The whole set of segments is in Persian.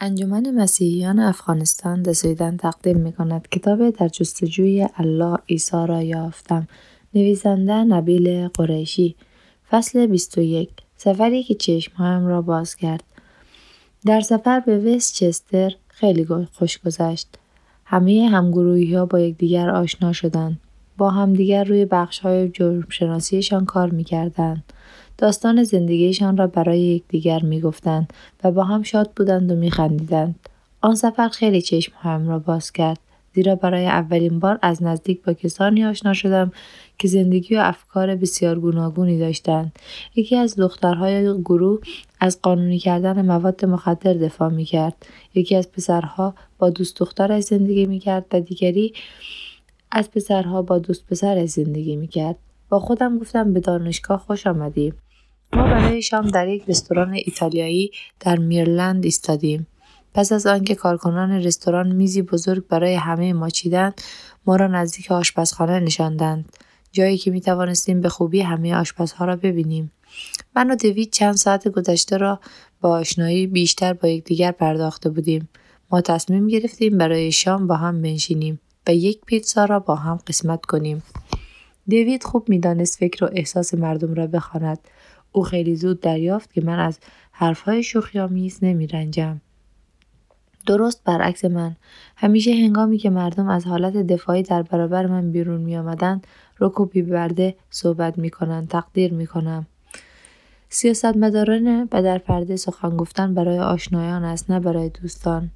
انجمن مسیحیان افغانستان در سویدن تقدیم می کند کتاب در جستجوی الله عیسی را یافتم. نویسنده نبیل قریشی. فصل 21 سفری که چشمهایم را باز کرد. در سفر به وستچستر خیلی خوش گذشت. همه همگروهی ها با یکدیگر آشنا شدند. با همدیگر روی بخش های جرمشناسیشان کار می‌کردند. داستان زندگیشان را برای یکدیگر می‌گفتند و با هم شاد بودند و میخندیدند آن سفر خیلی چشم هم را باز کرد زیرا برای اولین بار از نزدیک با کسانی آشنا شدم که زندگی و افکار بسیار گوناگونی داشتند یکی از دخترهای گروه از قانونی کردن مواد مخدر دفاع می کرد. یکی از پسرها با دوست دخترش زندگی می کرد و دیگری از پسرها با دوست پسرش زندگی می کرد. با خودم گفتم به دانشگاه خوش آمدی. ما برای شام در یک رستوران ایتالیایی در میرلند ایستادیم. پس از آنکه کارکنان رستوران میزی بزرگ برای همه ما چیدند ما را نزدیک آشپزخانه نشاندند. جایی که می توانستیم به خوبی همه آشپزها را ببینیم. من و دوید چند ساعت گذشته را با آشنایی بیشتر با یکدیگر پرداخته بودیم. ما تصمیم گرفتیم برای شام با هم بنشینیم و یک پیتزا را با هم قسمت کنیم. دیوید خوب می‌دانست فکر و احساس مردم را بخواند. او خیلی زود دریافت که من از حرفهای شوخیآمیز نمیرنجم. درست برعکس من. همیشه هنگامی که مردم از حالت دفاعی در برابر من بیرون می آمدند رک و بیبرده صحبت می کنند تقدیر می کنم. سیاستمداران و در پرده سخن گفتن برای آشنایان است نه برای دوستان.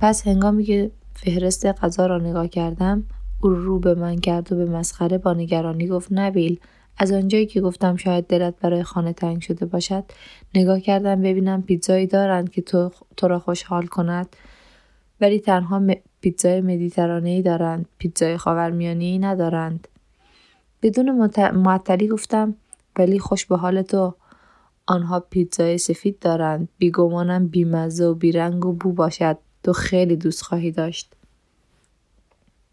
پس هنگامی که فهرست غذا را نگاه کردم او رو به من کرد و به مسخره با نگرانی گفت نبیل از آنجایی که گفتم شاید دلت برای خانه تنگ شده باشد نگاه کردم ببینم پیتزایی دارند که تو, تو را خوشحال کند. ولی تنها م... پیتزای مدیترانه دارند. پیتزای خاورمیانه ای ندارند. بدون معطلی گفتم ولی خوش به حال تو. آنها پیتزای سفید دارند. بیگمانم بیمزه و بیرنگ و بو باشد. تو خیلی دوست خواهی داشت.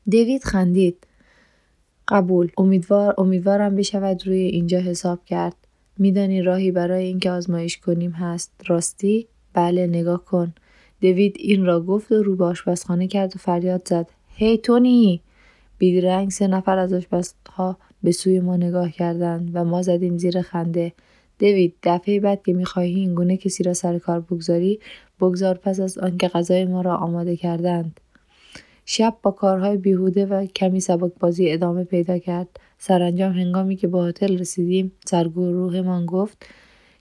دیوید خندید. قبول. امیدوار امیدوارم بشود روی اینجا حساب کرد. میدانی راهی برای اینکه آزمایش کنیم هست. راستی؟ بله نگاه کن. دوید این را گفت و رو به آشپزخانه کرد و فریاد زد. هی hey, تونی! بیدرنگ سه نفر از آشپزها به سوی ما نگاه کردند و ما زدیم زیر خنده. دوید دفعه بعد که می‌خواهی این گونه کسی را سر کار بگذاری بگذار پس از آنکه غذای ما را آماده کردند. شب با کارهای بیهوده و کمی سبک بازی ادامه پیدا کرد. سرانجام هنگامی که به هتل رسیدیم سرگروهمان گفت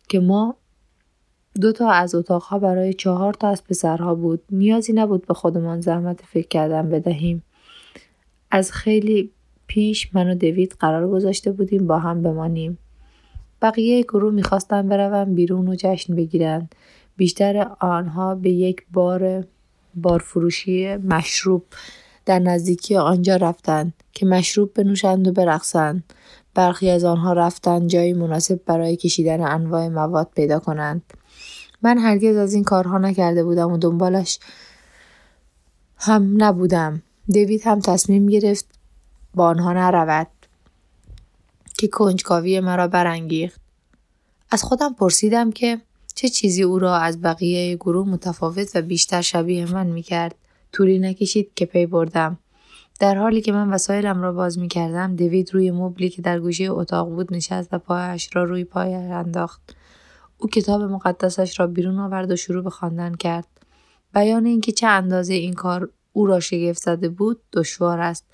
که ما دو تا از اتاقها برای چهار تا از پسرها بود. نیازی نبود به خودمان زحمت فکر کردن بدهیم. از خیلی پیش من و دوید قرار گذاشته بودیم با هم بمانیم. بقیه گروه می‌خواستن بروم بیرون و جشن بگیرند. بیشتر آنها به یک بار بارفروشی مشروب در نزدیکی آنجا رفتند که مشروب بنوشند و برقصند. برخی از آنها رفتند جایی مناسب برای کشیدن انواع مواد پیدا کنند. من هرگز از این کارها نکرده بودم و دنبالش هم نبودم. دیوید هم تصمیم گرفت با آنها نرود که کنجکاوی مرا برانگیخت. از خودم پرسیدم که چه چیزی او را از بقیه گروه متفاوت و بیشتر شبیه من می کرد. طولی نکشید که پی بردم. در حالی که من وسایلم را باز می کردم دوید روی مبلی که در گوشه اتاق بود نشست و پایش را روی پای انداخت. او کتاب مقدسش را بیرون آورد و شروع به خواندن کرد. بیان اینکه چه اندازه این کار او را شگفت زده بود دشوار است.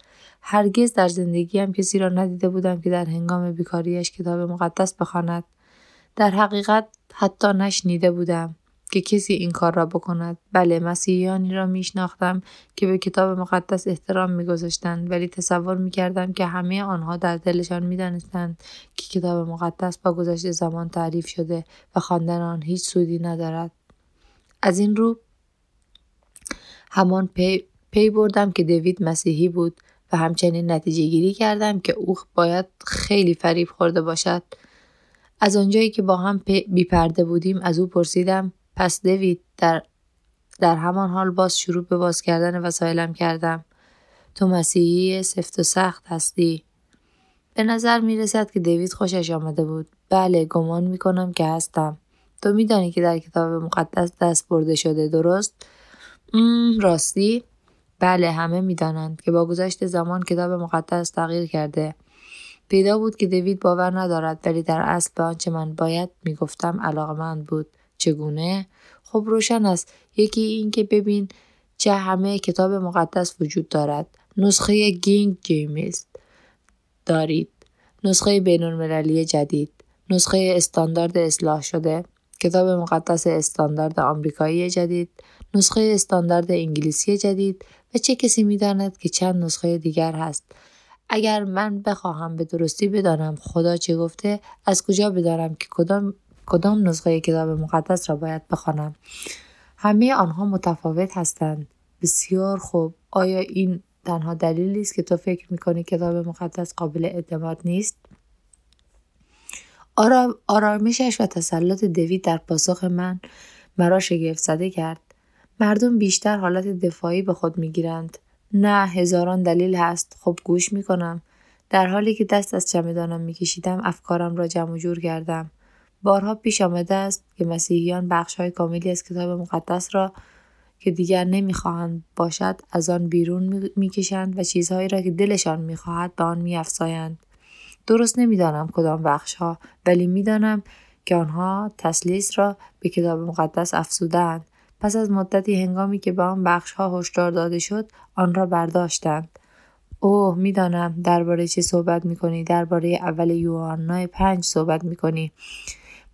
هرگز در زندگیم کسی را ندیده بودم که در هنگام بیکاریش کتاب مقدس بخواند. در حقیقت حتی نشنیده بودم که کسی این کار را بکند. بله مسیحیانی را میشناختم که به کتاب مقدس احترام میگذاشتند ولی تصور می‌کردم که همه آنها در دلشان می‌دانستند که کتاب مقدس با گذشت زمان تعریف شده و خواندن آن هیچ سودی ندارد. از این رو همان پی, پی بردم که دیوید مسیحی بود و همچنین نتیجه گیری کردم که او باید خیلی فریب خورده باشد. از آنجایی که با هم بیپرده بودیم از او پرسیدم پس دوید در, در همان حال باز شروع به باز کردن وسایلم کردم. تو مسیحی سفت و سخت هستی. به نظر می رسد که دیوید خوشش آمده بود. بله گمان می کنم که هستم. تو میدانی که در کتاب مقدس دست برده شده درست؟ راستی؟ بله همه می‌دانند که با گذشت زمان کتاب مقدس تغییر کرده. پیدا بود که دوید باور ندارد ولی در اصل به آنچه من باید می‌گفتم علاقمند بود. چگونه؟ خب روشن است. یکی این که ببین چه همه کتاب مقدس وجود دارد. نسخه گینگ جیمیز دارید. نسخه بین المللی جدید. نسخه استاندارد اصلاح شده. کتاب مقدس استاندارد آمریکایی جدید. نسخه استاندارد انگلیسی جدید. و چه کسی می‌داند که چند نسخه دیگر هست. اگر من بخواهم به درستی بدانم خدا چه گفته از کجا بدانم که کدام کدام نسخه کتاب مقدس را باید بخوانم؟ همه آنها متفاوت هستند. بسیار خوب. آیا این تنها دلیلی است که تو فکر می‌کنی کتاب مقدس قابل اعتماد نیست؟ آرامشش و تسلط دوید در پاسخ من مرا شگفت زده کرد. مردم بیشتر حالت دفاعی به خود می‌گیرند. نه هزاران دلیل هست. خب گوش می‌کنم. در حالی که دست از چمدانم میکشیدم افکارم را جمع جور کردم. بارها پیش آمده است که مسیحیان بخش های کاملی از کتاب مقدس را که دیگر نمی‌خواهند باشد از آن بیرون می‌کشند و چیزهایی را که دلشان می‌خواهد به آن میافزایند. درست نمی‌دانم کدام بخش ها ولی می‌دانم که آنها تسلیس را به کتاب مقدس افزودند پس از مدتی هنگامی که به آن بخش ها هشدار داده شد آن را برداشتند. اوه می‌دانم درباره چه صحبت می‌کنی. درباره اول یوحنا پنج صحبت می‌کنی.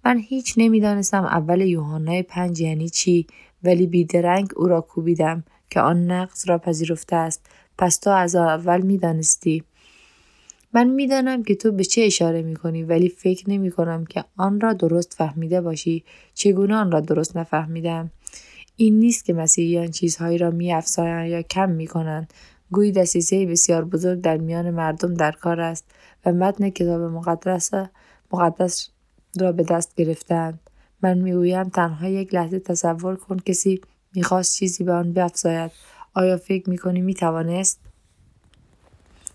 من هیچ نمی‌دانستم اول یوحنا پنج یعنی چی ولی بیدرنگ او را کوبیدم که آن نقص را پذیرفته است. پس تو از اول می‌دانستی. من می‌دانم که تو به چه اشاره می کنی ولی فکر نمی کنم که آن را درست فهمیده باشی. چگونه آن را درست نفهمیدم؟ این نیست که مسیحیان چیزهایی را می یا کم می کنند گویی دسیسه بسیار بزرگ در میان مردم در کار است و متن کتاب مقدس مقدس را به دست گرفتند من می‌گویم تنها یک لحظه تصور کن کسی می‌خواست چیزی به آن بیافزاید. آیا فکر می‌کنی می‌توانست؟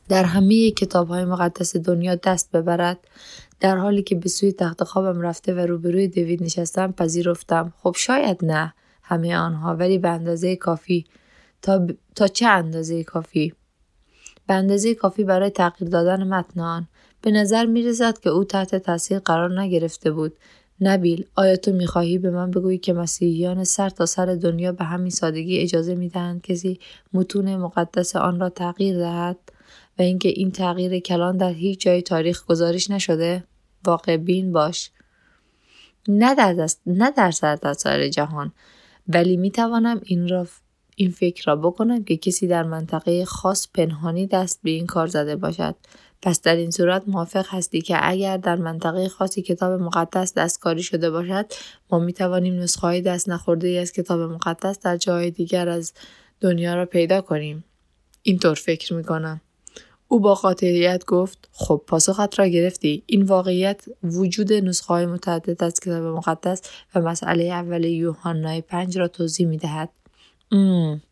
در همه کتاب های مقدس دنیا دست ببرد. در حالی که به سوی تخت خوابم رفته و روبروی دوید نشستم پذیرفتم. خب شاید نه. همه آنها ولی به اندازه کافی تا, تا چه اندازه کافی؟ به اندازه کافی برای تغییر دادن متن آن. به نظر می رسد که او تحت تاثیر قرار نگرفته بود. نبیل آیا تو می‌خواهی به من بگویی که مسیحیان سر تا سر دنیا به همین سادگی اجازه می‌دهند کسی متون مقدس آن را تغییر دهد؟ و اینکه این تغییر کلان در هیچ جای تاریخ گزارش نشده؟ واقع بین باش. نه در, دست، نه در سر جهان. ولی می توانم این را این فکر را بکنم که کسی در منطقه خاص پنهانی دست به این کار زده باشد. پس در این صورت موافق هستی که اگر در منطقه خاصی کتاب مقدس دستکاری شده باشد ما می توانیم نسخه های دست نخورده ای از کتاب مقدس در جای دیگر از دنیا را پیدا کنیم. اینطور فکر می کنم او با قاطعیت گفت خب پاسخت را گرفتی این واقعیت وجود نسخه های متعدد از کتاب مقدس و مسئله اول یوحنا پنج را توضیح می دهد.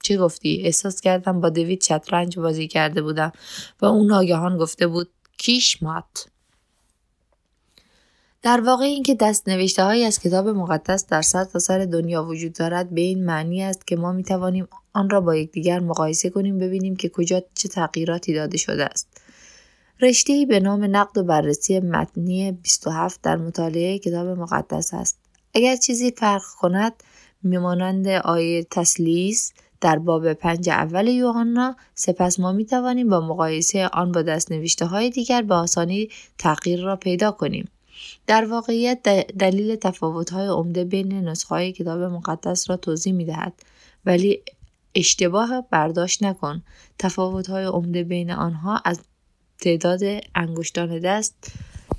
چی گفتی؟ احساس کردم با دوید شطرنج بازی کرده بودم و اون ناگهان گفته بود کیش مات. در واقع اینکه دست نوشته های از کتاب مقدس در سر سر دنیا وجود دارد به این معنی است که ما می توانیم آن را با یکدیگر مقایسه کنیم ببینیم که کجا چه تغییراتی داده شده است. رشته به نام نقد و بررسی متنی 27 در مطالعه کتاب مقدس است. اگر چیزی فرق کند میمانند آیه تسلیس در باب پنج اول یوحنا سپس ما می توانیم با مقایسه آن با دست نوشته های دیگر به آسانی تغییر را پیدا کنیم. در واقعیت دلیل تفاوت های عمده بین نسخه های کتاب مقدس را توضیح می دهد ولی اشتباه برداشت نکن. تفاوت های عمده بین آنها از تعداد انگشتان دست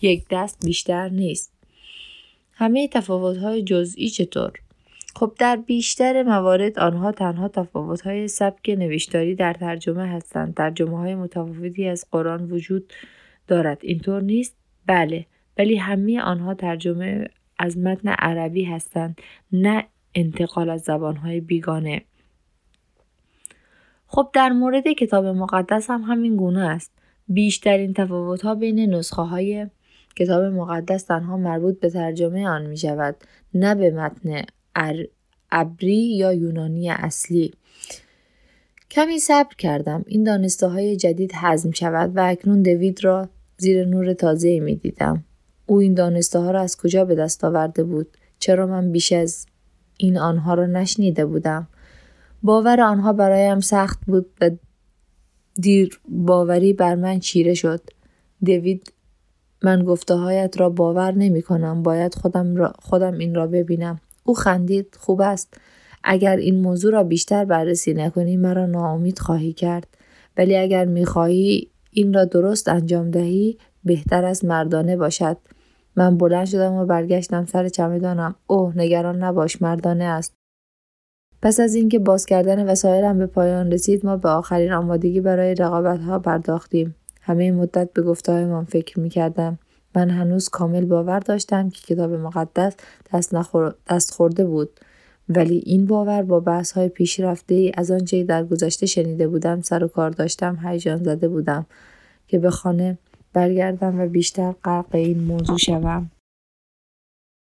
یک دست بیشتر نیست. همه تفاوت های جزئی چطور؟ خب در بیشتر موارد آنها تنها تفاوت های سبک نوشتاری در ترجمه هستند. ترجمه های متفاوتی از قرآن وجود دارد. اینطور نیست؟ بله. ولی همه آنها ترجمه از متن عربی هستند نه انتقال از زبانهای بیگانه. خب در مورد کتاب مقدس هم همین گونه است. بیشترین تفاوت ها بین نسخه های کتاب مقدس تنها مربوط به ترجمه آن می شود نه به متن عبری یا یونانی اصلی. کمی صبر کردم. این دانسته های جدید حزم شود و اکنون دوید را زیر نور تازه می دیدم. او این دانسته ها را از کجا به دست آورده بود؟ چرا من بیش از این آنها را نشنیده بودم؟ باور آنها برایم سخت بود و دیر باوری بر من چیره شد. دوید من گفته هایت را باور نمی کنم. باید خودم, را خودم این را ببینم. او خندید. خوب است. اگر این موضوع را بیشتر بررسی نکنی مرا ناامید خواهی کرد. ولی اگر می خواهی این را درست انجام دهی بهتر از مردانه باشد. من بلند شدم و برگشتم سر چمدانم. اوه نگران نباش مردانه است. پس از اینکه باز کردن وسایلم به پایان رسید ما به آخرین آمادگی برای رقابت ها پرداختیم. همه مدت به گفتهایمان فکر می کردم. من هنوز کامل باور داشتم که کتاب مقدس دست, نخور... دست خورده بود. ولی این باور با بحث های پیشرفته ای از آنچه در گذشته شنیده بودم سر و کار داشتم هیجان زده بودم که به خانه برگردم و بیشتر غرق این موضوع شوم.